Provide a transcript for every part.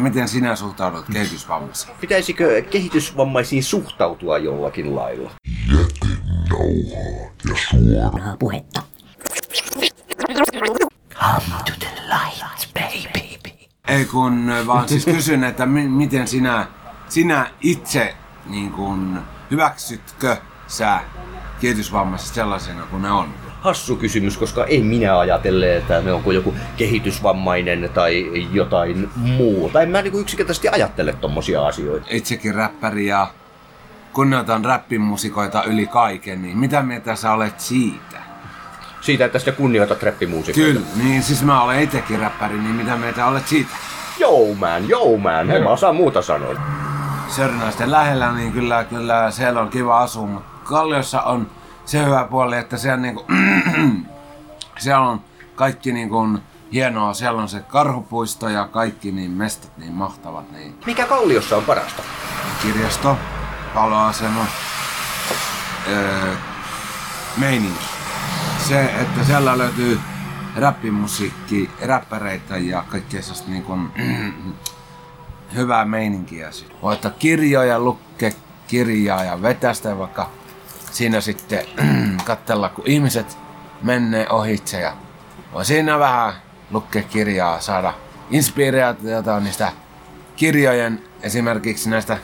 Miten sinä suhtaudut kehitysvammaisiin? Pitäisikö kehitysvammaisiin suhtautua jollakin lailla? Jätenauhaa ja suora. puhetta. Come to the light, baby. Ei kun vaan siis kysyn, että mi- miten sinä, sinä itse niin kun, hyväksytkö sä kehitysvammaiset sellaisena kuin ne on? Hassu kysymys, koska ei minä ajatelle, että ne onko joku kehitysvammainen tai jotain muuta. En mä niinku yksinkertaisesti ajattele tommosia asioita. Itsekin räppäri ja kunnioitan räppimusikoita yli kaiken, niin mitä mieltä sä olet siitä? Siitä, että sitä kunnioitat räppimuusikoita. Kyllä, niin siis mä olen itsekin räppäri, niin mitä mieltä olet siitä? Yo man, yo man, en mä osaa muuta sanoa. Sörnäisten lähellä, niin kyllä, kyllä siellä on kiva asua, mutta Kalliossa on se hyvä puoli, että siellä, niinku, siellä on kaikki niinku hienoa. Siellä on se karhupuisto ja kaikki niin mestat niin mahtavat. Niin Mikä Kalliossa on parasta? kirjasto, paloasema, öö, meininki. Se, että siellä löytyy räppimusiikki, räppäreitä ja kaikkea sellaista niin kuin, hyvää meininkiä. sit. Voi ottaa kirjoja, lukke kirjaa ja vetästä vaikka siinä sitten katsella, kun ihmiset menee ohitse ja voi siinä vähän lukea kirjaa, saada inspiraatiota niistä kirjojen esimerkiksi näistä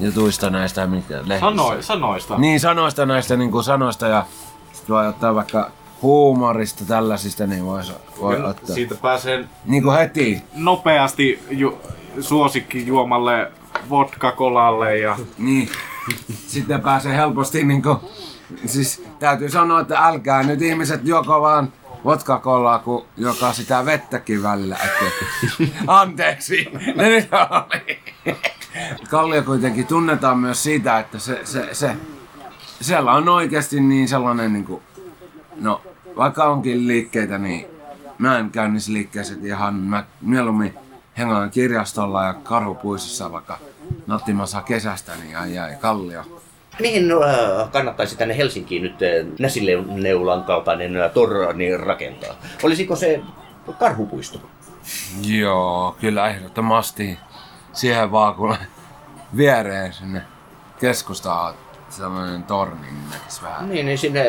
jutuista näistä mitkä lehdissä. Sanoi, sanoista. Niin sanoista näistä niin kuin sanoista ja sit voi ottaa vaikka huumorista tällaisista, niin voi, voi Kyllä, ottaa. Siitä pääsee Niin kuin heti. nopeasti ju- suosikkijuomalle vodka-kolalle ja Niin. Sitten pääsee helposti niin kuin, siis täytyy sanoa, että älkää nyt ihmiset joko vaan vodka kun joka sitä vettäkin välillä. Että, anteeksi. Ne. Kallio kuitenkin tunnetaan myös siitä, että se, se, se, siellä on oikeasti niin sellainen niin kuin, no vaikka onkin liikkeitä, niin mä en käy niissä liikkeissä ihan mä mieluummin hengaan kirjastolla ja karhupuistossa vaikka nauttimassa kesästä, niin ai ai kallio. Mihin äh, kannattaisi tänne Helsinkiin nyt äh, Näsileulan kaltainen äh, torni rakentaa? Olisiko se karhupuisto? Joo, kyllä ehdottomasti siihen vaan kun viereen sinne keskustaan sellainen torni, niin näkis vähän. Niin, niin sinne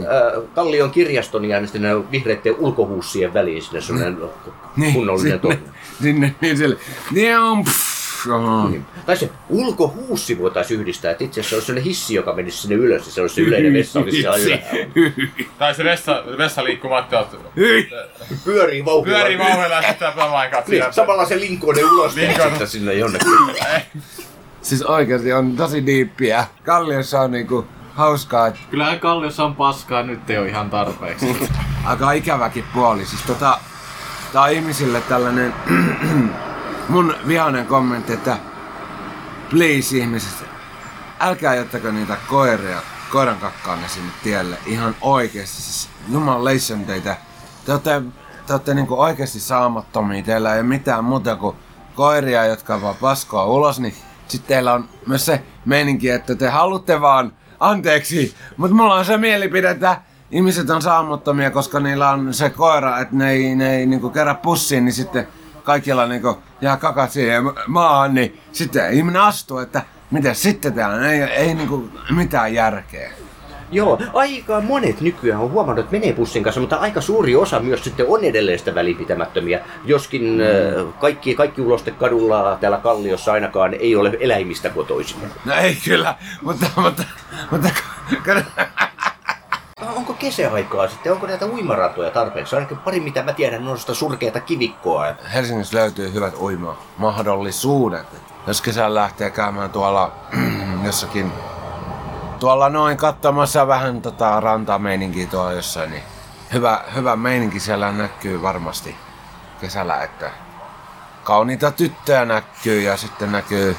äh, Kallion kirjaston ja sinne vihreiden ulkohuussien väliin sinne sellainen kunnollinen torni. Sinne, niin sille, niin on, pff, joo. Niin. Tai se ulkohuussi voitaisiin yhdistää, että itse asiassa se olisi sellainen hissi, joka menisi sinne ylös ja se olisi se yleinen vessa olisi siellä ylhäällä. Tai se vessa, vessaliikkumatta Hyi. Pyörii vauhdilla. pyörii vauhdilla ja sitten aikaa Niin, samalla se linkoinen ulos ja Linkoinen. sitten sinne jonnekin. Siis oikeasti on tosi diippiä. Kalliossa on niinku hauskaa, että kyllähän Kalliossa on paskaa, nyt ei ole ihan tarpeeksi. aika ikäväkin puoli. Siis tota, tää on ihmisille tällainen mun vihainen kommentti, että please ihmiset, älkää jättäkö niitä koiria, koiran kakkaanne sinne tielle. Ihan oikeesti, siis jumalation teitä. Te olette, te olette niinku oikeesti saamattomia, teillä ei ole mitään muuta kuin koiria, jotka vaan paskoa ulos, niin sitten teillä on myös se meininki, että te haluatte vaan anteeksi, mutta mulla on se mielipide, että ihmiset on saamattomia, koska niillä on se koira, että ne ei, ne ei niinku kerran pussiin, niin sitten kaikilla niinku jää kakat siihen maahan, niin sitten ihminen astuu, että miten sitten täällä, ei, ei niinku mitään järkeä. Joo, aika monet nykyään on huomannut, että menee bussin kanssa, mutta aika suuri osa myös sitten on edelleen sitä välinpitämättömiä. Joskin mm. kaikki, kaikki uloste kadulla täällä Kalliossa ainakaan ei ole eläimistä kotoisin. No ei kyllä, mutta, mutta, mutta kesäaikaa sitten? Onko näitä uimaratoja tarpeeksi? Ainakin pari mitä mä tiedän on sitä surkeata kivikkoa. Helsingissä löytyy hyvät uimamahdollisuudet. Jos kesällä lähtee käymään tuolla jossakin, tuolla noin katsomassa vähän tota rantameininkiä tuolla jossain, niin hyvä, hyvä meininki siellä näkyy varmasti kesällä, että kauniita tyttöjä näkyy ja sitten näkyy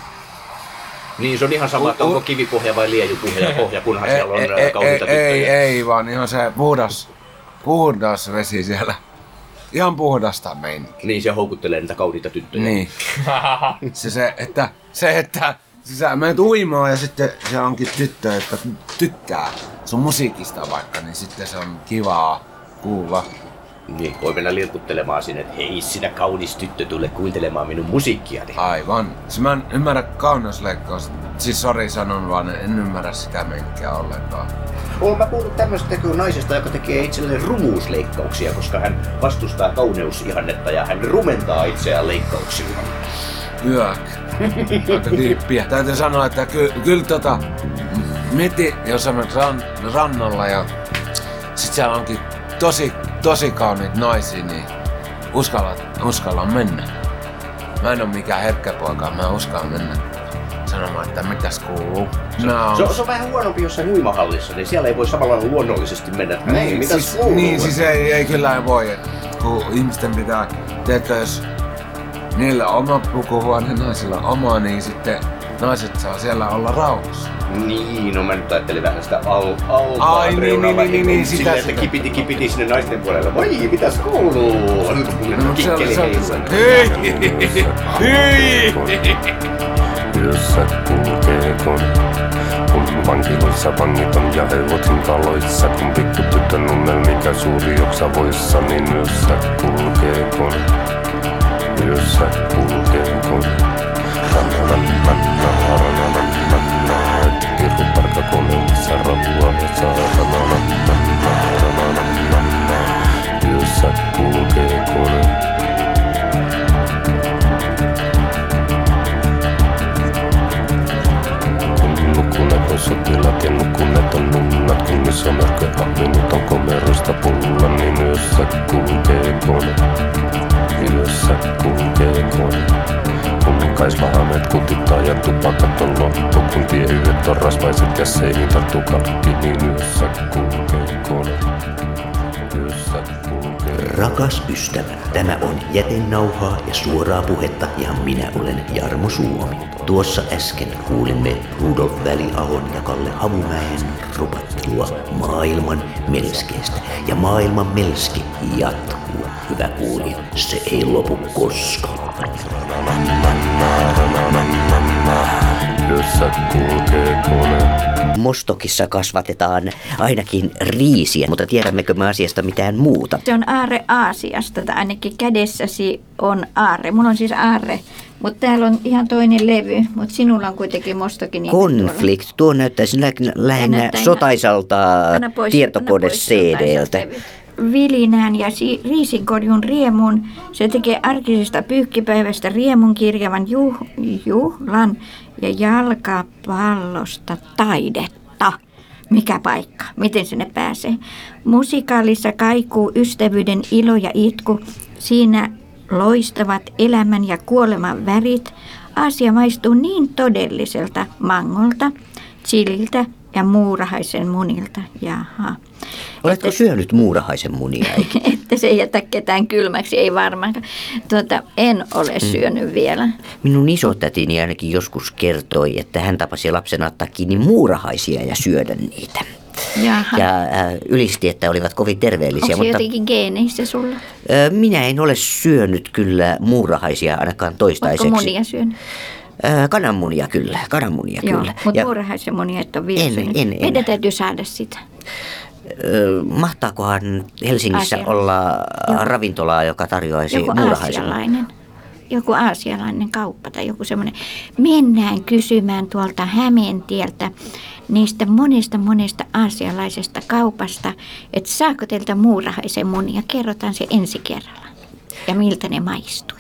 Niin se on ihan sama, että onko kivipohja vai liejupohja, pohja, kunhan siellä on ei, ää, ei, kauniita ei, ei, ei, vaan ihan se puhdas, puhdas vesi siellä. Ihan puhdasta meininki. Niin se houkuttelee niitä kauniita tyttöjä. Niin. Se, se, että, se, että sä menet uimaan ja sitten se onkin tyttö, jotka tykkää sun musiikista vaikka, niin sitten se on kivaa kuulla. Niin, voi mennä lirkuttelemaan sinne, että hei sinä kaunis tyttö, tule kuuntelemaan minun musiikkiani. Aivan. Siis mä en ymmärrä kauneusleikkausta. Siis sori sanon vaan, en ymmärrä sitä menkkiä ollenkaan. Olen mä kuullut tämmöistä kuin naisesta, joka tekee itselleen rumuusleikkauksia, koska hän vastustaa kauneusihannetta ja hän rumentaa itseään leikkauksilla. Yök. Aika diippiä. Täytyy sanoa, että ky- kyllä tota... Mietti, jos on ran- rannalla ja sit siellä onkin tosi, tosi kauniit naisia, niin uskalla, uskalla mennä. Mä en oo mikään herkkä poika, mä uskallan mennä sanomaan, että mitäs kuuluu. Mä Se on, se on vähän huonompi jossain uimahallissa, niin siellä ei voi samalla luonnollisesti mennä, hei, Niin, mitäs siis, kuuluu? niin, siis ei, ei kyllä voi. et Kun ihmisten pitää, teetkö jos niillä on oma pukuhuone, naisilla oma, niin sitten naiset saa siellä olla rauhassa. Niin, no mä nyt ajattelin vähän sitä al altaan Ai, niin, reunalla, niin, niin, niin, sitä- silleen, että sitä. kipiti kipiti sinne naisten puolelle. Vai, mitäs kuuluu? No, se, Kikkeli se, hyi! Hyi! Yössä kulkee. Kun vankiloissa vangit on ja hevotin taloissa. Kun pikkutytön unelmi käy suuri joksa voissa, niin yössä kulkee kone. Yössä kulkee kone. Ranna, ranna, ranna, Irru parka koneessa rauhaa ja saatana. Ranna, ranna, ranna, ranna. Yössä kulkee kone. On sotilaat ja nukkuneet on nunnat Kun missä mörkö ahminut on komeroista pulla Niin yössä kulkee kone Yössä kulkee kone Kun kaislahameet kutittaa ja tupakat on loppu Kun tieyhdet on rasvaiset ja seihin tarttuu kalkki Niin yössä kulkee kone Yössä Rakas ystävä, tämä on jätenauhaa ja suoraa puhetta ja minä olen Jarmo Suomi. Tuossa äsken kuulimme Rudolf Väliahon ja Kalle Hamumäen rupattelua maailman melskeestä. Ja maailman melski jatkuu. Hyvä kuulija, se ei lopu koskaan. Yössä kulkee kone. Mostokissa kasvatetaan ainakin riisiä, mutta tiedämmekö me asiasta mitään muuta? Se on aarre Aasiasta, tai ainakin kädessäsi on aarre. Mulla on siis aarre, mutta täällä on ihan toinen levy, mutta sinulla on kuitenkin mostokin niin Konflikt, tuo näyttäisi lä- lähinnä sotaisalta Anna Vilinään ja si- riisinkorjun riemun. Se tekee arkisesta pyykkipäivästä riemun kirjavan juh- juhlan ja jalkapallosta taidetta. Mikä paikka? Miten sinne pääsee? Musikaalissa kaikuu ystävyyden ilo ja itku. Siinä loistavat elämän ja kuoleman värit. Asia maistuu niin todelliselta mangolta, chililtä ja muurahaisen munilta. Jaha. Oletko syönyt muurahaisen munia? Että se ei jätä ketään kylmäksi, ei varmaankaan. Tuota, en ole syönyt vielä. Minun isotätini ainakin joskus kertoi, että hän tapasi lapsena ottaa kiinni muurahaisia ja syödä niitä. Jaha. Ja äh, ylisti, että olivat kovin terveellisiä, Onko se mutta jotenkin geeneissä sulla? äh, minä en ole syönyt kyllä muurahaisia ainakaan Oletko toistaiseksi. munia syönyt? Äh, kananmunia kyllä, kananmunia Joo, kyllä. mutta muurahaisen munia et ole vielä En, syönyt. en, en. Meidän täytyy saada sitä. Mahtaakohan Helsingissä Asia. olla Joo. ravintolaa, joka tarjoaisi Joku muurahaisen? aasialainen. Joku aasialainen kauppa tai joku semmoinen. Mennään kysymään tuolta Hämeentieltä niistä monesta monesta aasialaisesta kaupasta, että saako teiltä muurahaisen munia. Kerrotaan se ensi kerralla. Ja miltä ne maistui.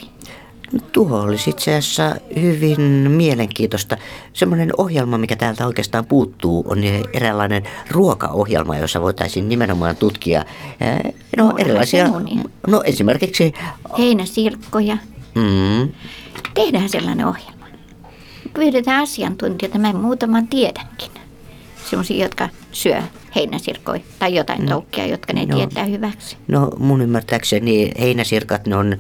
Tuo olisi itse asiassa hyvin mielenkiintoista. Semmoinen ohjelma, mikä täältä oikeastaan puuttuu, on eräänlainen ruokaohjelma, jossa voitaisiin nimenomaan tutkia ää, no, erilaisia, no esimerkiksi, Heinäsirkkoja. mm, Tehdään sellainen ohjelma. Pyydetään asiantuntijoita, mä muutaman tiedänkin. Sellaisia, jotka syö heinäsirkkoja tai jotain Mm. toukkia, jotka ne tietää hyväksi. no mun ymmärtääkseni heinäsirkat, ne on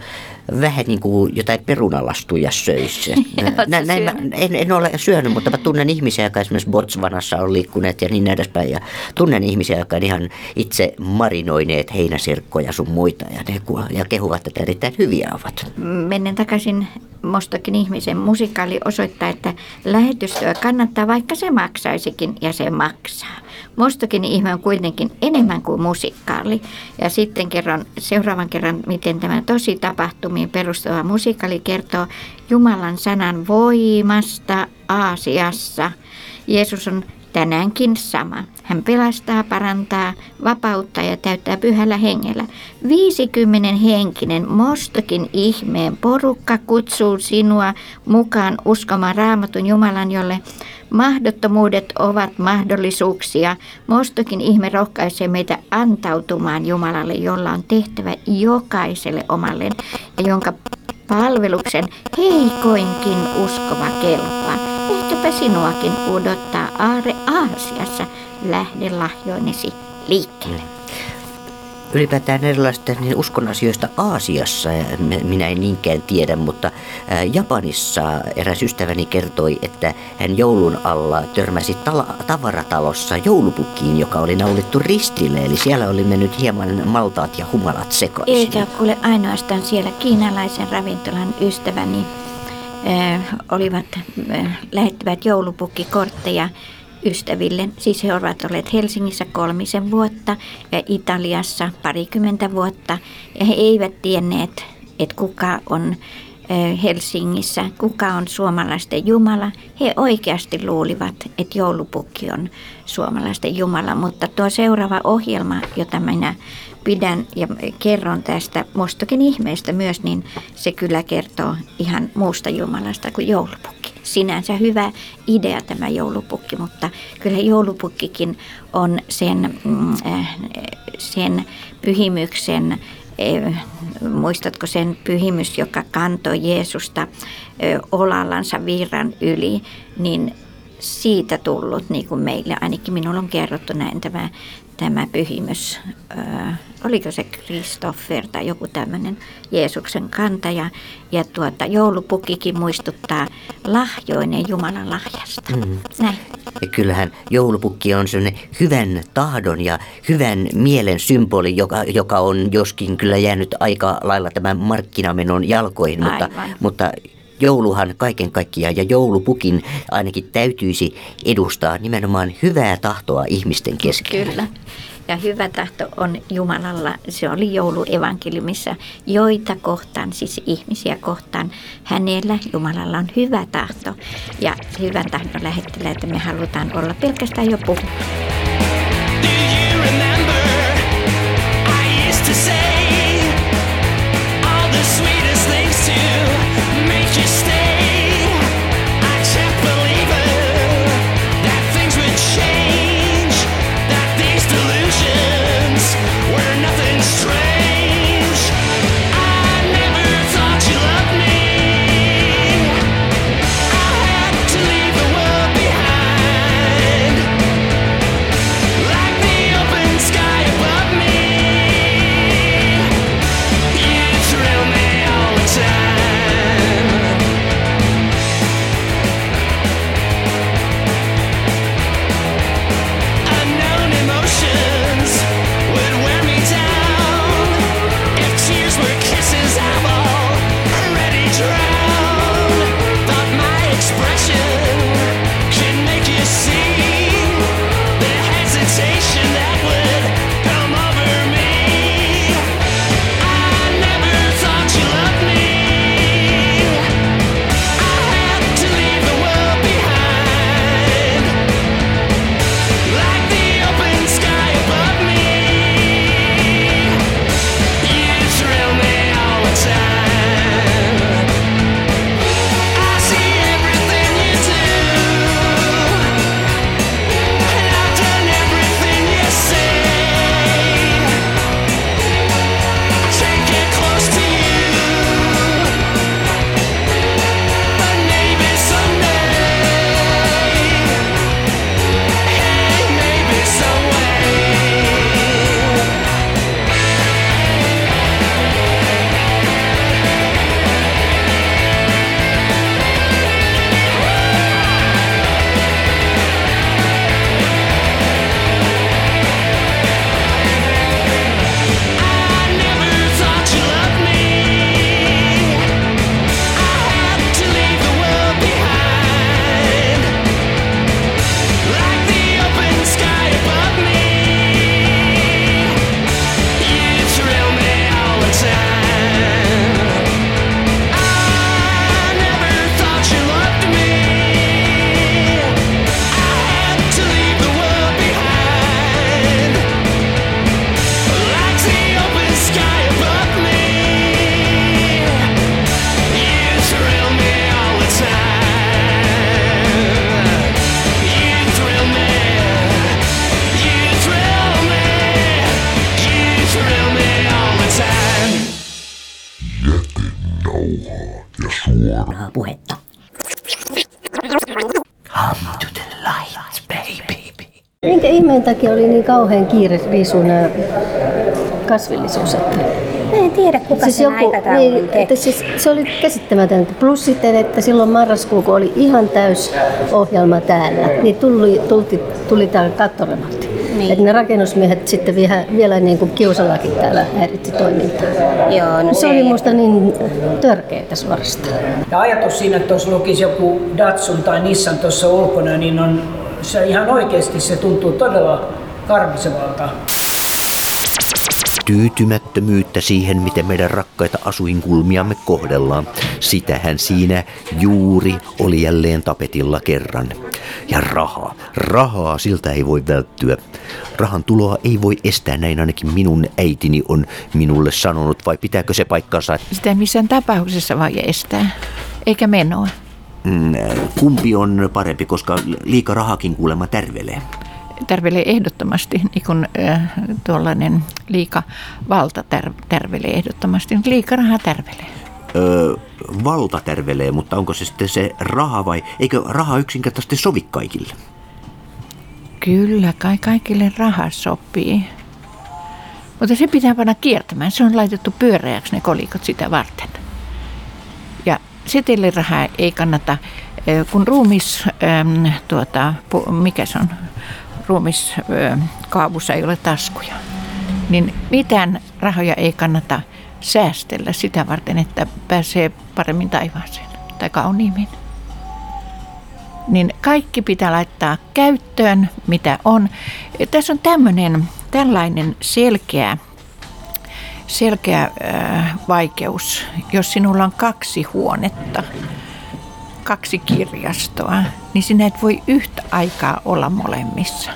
vähän niin kuin jotain perunalastuja söissä. Nä, näin mä, en, en ole syönyt, mutta mä tunnen ihmisiä, jotka esimerkiksi Botswanassa on liikkuneet ja niin edespäin. Ja tunnen ihmisiä, jotka on ihan itse marinoineet heinäsirkkoja sun muita ja, ne, ja kehuvat, että erittäin hyviä ovat. Menen takaisin Mostokin ihmisen musikaali osoittaa, että lähetystöä kannattaa, vaikka se maksaisikin, ja se maksaa. Mostokin ihme on kuitenkin enemmän kuin musikaali. Ja sitten kerron seuraavan kerran, miten tämä tosi tapahtumiin perustuva musikaali kertoo Jumalan sanan voimasta Aasiassa. Jeesus on tänäänkin sama. Hän pelastaa, parantaa, vapauttaa ja täyttää pyhällä hengellä. 50 henkinen mostokin ihmeen porukka kutsuu sinua mukaan uskomaan raamatun Jumalan, jolle mahdottomuudet ovat mahdollisuuksia. Mostokin ihme rohkaisee meitä antautumaan Jumalalle, jolla on tehtävä jokaiselle omalleen ja jonka palveluksen heikoinkin uskova kelpaa. Ehkäpä sinuakin odottaa aare Aasiassa. Lähde lahjoinesi liikkeelle. ylipäätään erilaisista niin uskon asioista Aasiassa, minä en niinkään tiedä, mutta Japanissa eräs ystäväni kertoi, että hän joulun alla törmäsi tala- tavaratalossa joulupukkiin, joka oli naulittu ristille, eli siellä oli mennyt hieman maltaat ja humalat sekaisin. Eikä kuule ainoastaan siellä kiinalaisen ravintolan ystäväni olivat, äh, lähettivät joulupukkikortteja ystäville. Siis he ovat olleet Helsingissä kolmisen vuotta ja Italiassa parikymmentä vuotta. Ja he eivät tienneet, että kuka on äh, Helsingissä, kuka on suomalaisten Jumala. He oikeasti luulivat, että joulupukki on suomalaisten Jumala, mutta tuo seuraava ohjelma, jota minä pidän ja kerron tästä mustakin ihmeestä myös, niin se kyllä kertoo ihan muusta Jumalasta kuin joulupukki. Sinänsä hyvä idea tämä joulupukki, mutta kyllä joulupukkikin on sen, mm, äh, sen pyhimyksen eh, muistatko sen pyhimys, joka kantoi Jeesusta eh, olallansa virran yli, niin siitä tullut, niin kuin meille, ainakin minulla on kerrottu näin tämä, tämä pyhimys, ö, oliko se Kristoffer tai joku tämmöinen Jeesuksen kantaja. Ja tuota, joulupukkikin muistuttaa lahjoinen Jumalan lahjasta. Mm. Näin. Ja kyllähän joulupukki on sellainen hyvän tahdon ja hyvän mielen symboli, joka, joka on joskin kyllä jäänyt aika lailla tämän markkinamenon jalkoihin, mutta, mutta jouluhan kaiken kaikkiaan ja joulupukin ainakin täytyisi edustaa nimenomaan hyvää tahtoa ihmisten kesken. Kyllä. Ja hyvä tahto on Jumalalla, se oli jouluevankeliumissa, joita kohtaan, siis ihmisiä kohtaan, hänellä, Jumalalla on hyvä tahto. Ja hyvän tahdon lähettilä, että me halutaan olla pelkästään jo puhua. Do you remember? I used to say ihmeen takia oli niin kauhean kiire riisua nämä kasvillisuus? Että... En tiedä, kuka siis sen joku, niin, että siis, se oli käsittämätöntä. Plus sitten, että silloin marraskuu, kun oli ihan täys ohjelma täällä, niin tuli, tuli, tuli täällä kattoremontti. Niin. Että ne rakennusmiehet sitten vielä, vielä niin kuin kiusallakin täällä häiritti toimintaa. Joo, no se, se oli ei- musta niin törkeetä suorastaan. Ja ajatus siinä, että tuossa lukisi joku Datsun tai Nissan tuossa ulkona, niin on se ihan oikeasti se tuntuu todella karmisevalta. Tyytymättömyyttä siihen, miten meidän rakkaita asuinkulmiamme kohdellaan. Sitähän siinä juuri oli jälleen tapetilla kerran. Ja rahaa. Rahaa siltä ei voi välttyä. Rahan tuloa ei voi estää, näin ainakin minun äitini on minulle sanonut, vai pitääkö se paikkansa? Sitä missään tapauksessa voi estää, eikä menoa. Mm, kumpi on parempi, koska liika rahakin kuulemma tärvelee. Tärvelee ehdottomasti, niin kuin äh, tuollainen liika valta tär, tärvelee ehdottomasti, mutta liika raha tärvelee. Öö, valta tärvelee, mutta onko se sitten se raha vai eikö raha yksinkertaisesti sovi kaikille? Kyllä, kai kaikille raha sopii. Mutta se pitää panna kiertämään. Se on laitettu pyöreäksi ne kolikot sitä varten. Setelirahaa ei kannata, kun ruumis, ähm, tuota, pu- mikä se on, ruumis ähm, kaavussa ei ole taskuja, niin mitään rahoja ei kannata säästellä sitä varten, että pääsee paremmin taivaaseen tai kauniimmin niin kaikki pitää laittaa käyttöön, mitä on. Tässä on tämmöinen, tällainen selkeä, selkeä äh, vaikeus, jos sinulla on kaksi huonetta, kaksi kirjastoa, niin sinä et voi yhtä aikaa olla molemmissa.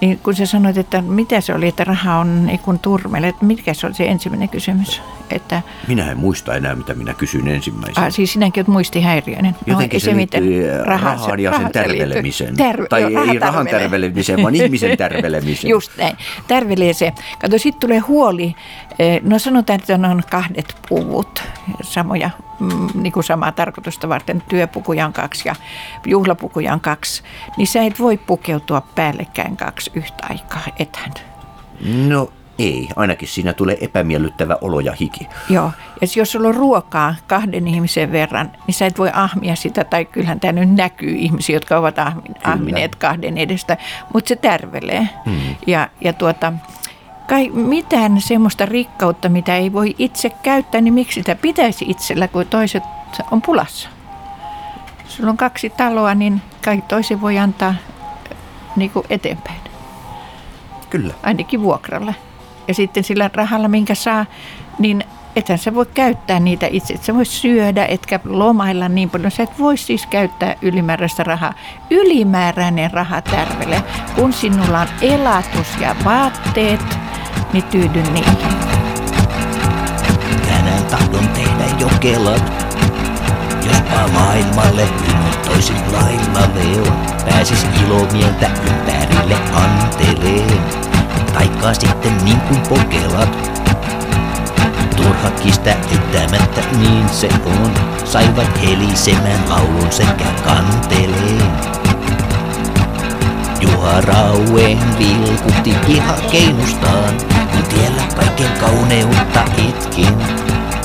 Niin kun sä sanoit, että mitä se oli, että raha on ei kun turmele, että mikä se oli se ensimmäinen kysymys? Että, Minä en muista enää, mitä minä kysyin ensimmäisenä. ah, siis sinäkin olet muistihäiriöinen. Jotenkin ei se mitään. liittyy Raha- rahaan ja sen se tärvelemiseen. Tärve- tai raha ei rahan tärvelemiseen, vaan ihmisen tärvelemiseen. Just näin. Tärvelee se. Kato, sitten tulee huoli. Eh, No sanotaan, että on kahdet puvut, samoja, mm, niin kuin samaa tarkoitusta varten. Työpukuja on kaksi ja juhlapukuja on kaksi. Niin sä et voi pukeutua päällekkäin kaksi yhtä aikaa, ethän. No ei, ainakin siinä tulee epämiellyttävä olo ja hiki. Joo, ja jos sulla on ruokaa kahden ihmisen verran, niin sä et voi ahmia sitä, tai kyllähän tämä nyt näkyy ihmisiä, jotka ovat ahmi- ahmineet kahden edestä, mutta se tärvelee. Hmm. Ja, ja tuota, kai mitään semmoista rikkautta, mitä ei voi itse käyttää, niin miksi sitä pitäisi itsellä, kun toiset on pulassa? Sulla on kaksi taloa, niin kai toisen voi antaa niin kuin eteenpäin. Kyllä. Ainakin vuokralla. Ja sitten sillä rahalla, minkä saa, niin ethän sä voi käyttää niitä itse. Et sä voi syödä, etkä lomailla niin paljon. Sä et voi siis käyttää ylimääräistä rahaa. Ylimääräinen raha tärvele. Kun sinulla on elatus ja vaatteet, niin tyydy niihin. Tänään tahdon tehdä jokelat. Jospa maailmalle toisin lailla leo. Pääsis ilomieltä ympärille anteleen. Taikka sitten niin kuin pokelat. Turha kistä ettämättä niin se on. Saivat helisemään laulun sekä kanteleen. Juha Rauen vilkutti pihakeinustaan, kun tiellä kaiken kauneutta itkin.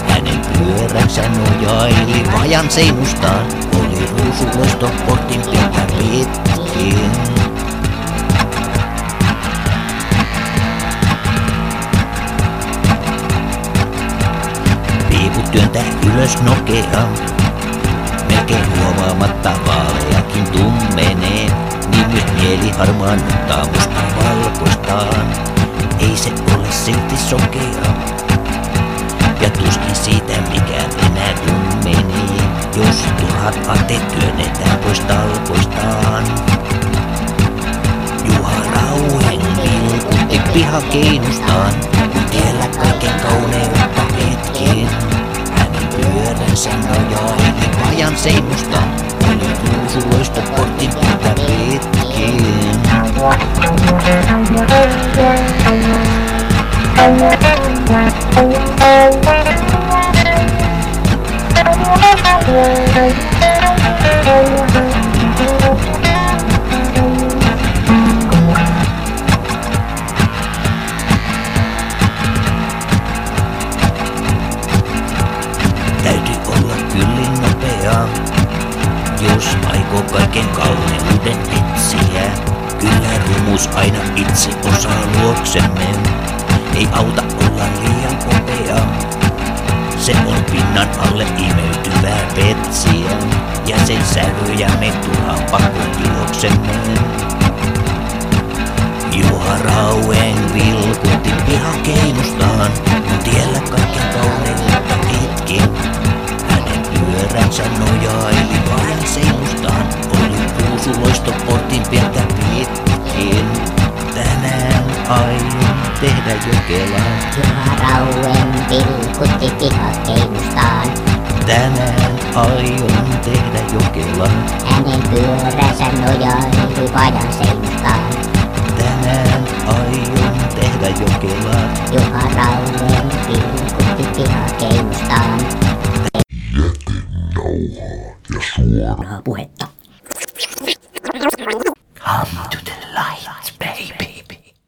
Hänen pyöränsä nojaili vajan seinustaan, oli ruusuloisto portin pitkin. Työntää ylös nokeaan, melkein huomaamatta vaaleakin tummenee. Niin myös mieli harmaannuttaa musta valkoistaan. Ei se ole silti sokea. Ja tuskin siitä mikään enää tummenee. Jos turhat ateet työnnetään pois talkoistaan. Juha Rauhen vilkutti pihakeinustaan. Kun tiellä nojaili vajan seinustaan. Oli ruusuloista portin pientä pitkin.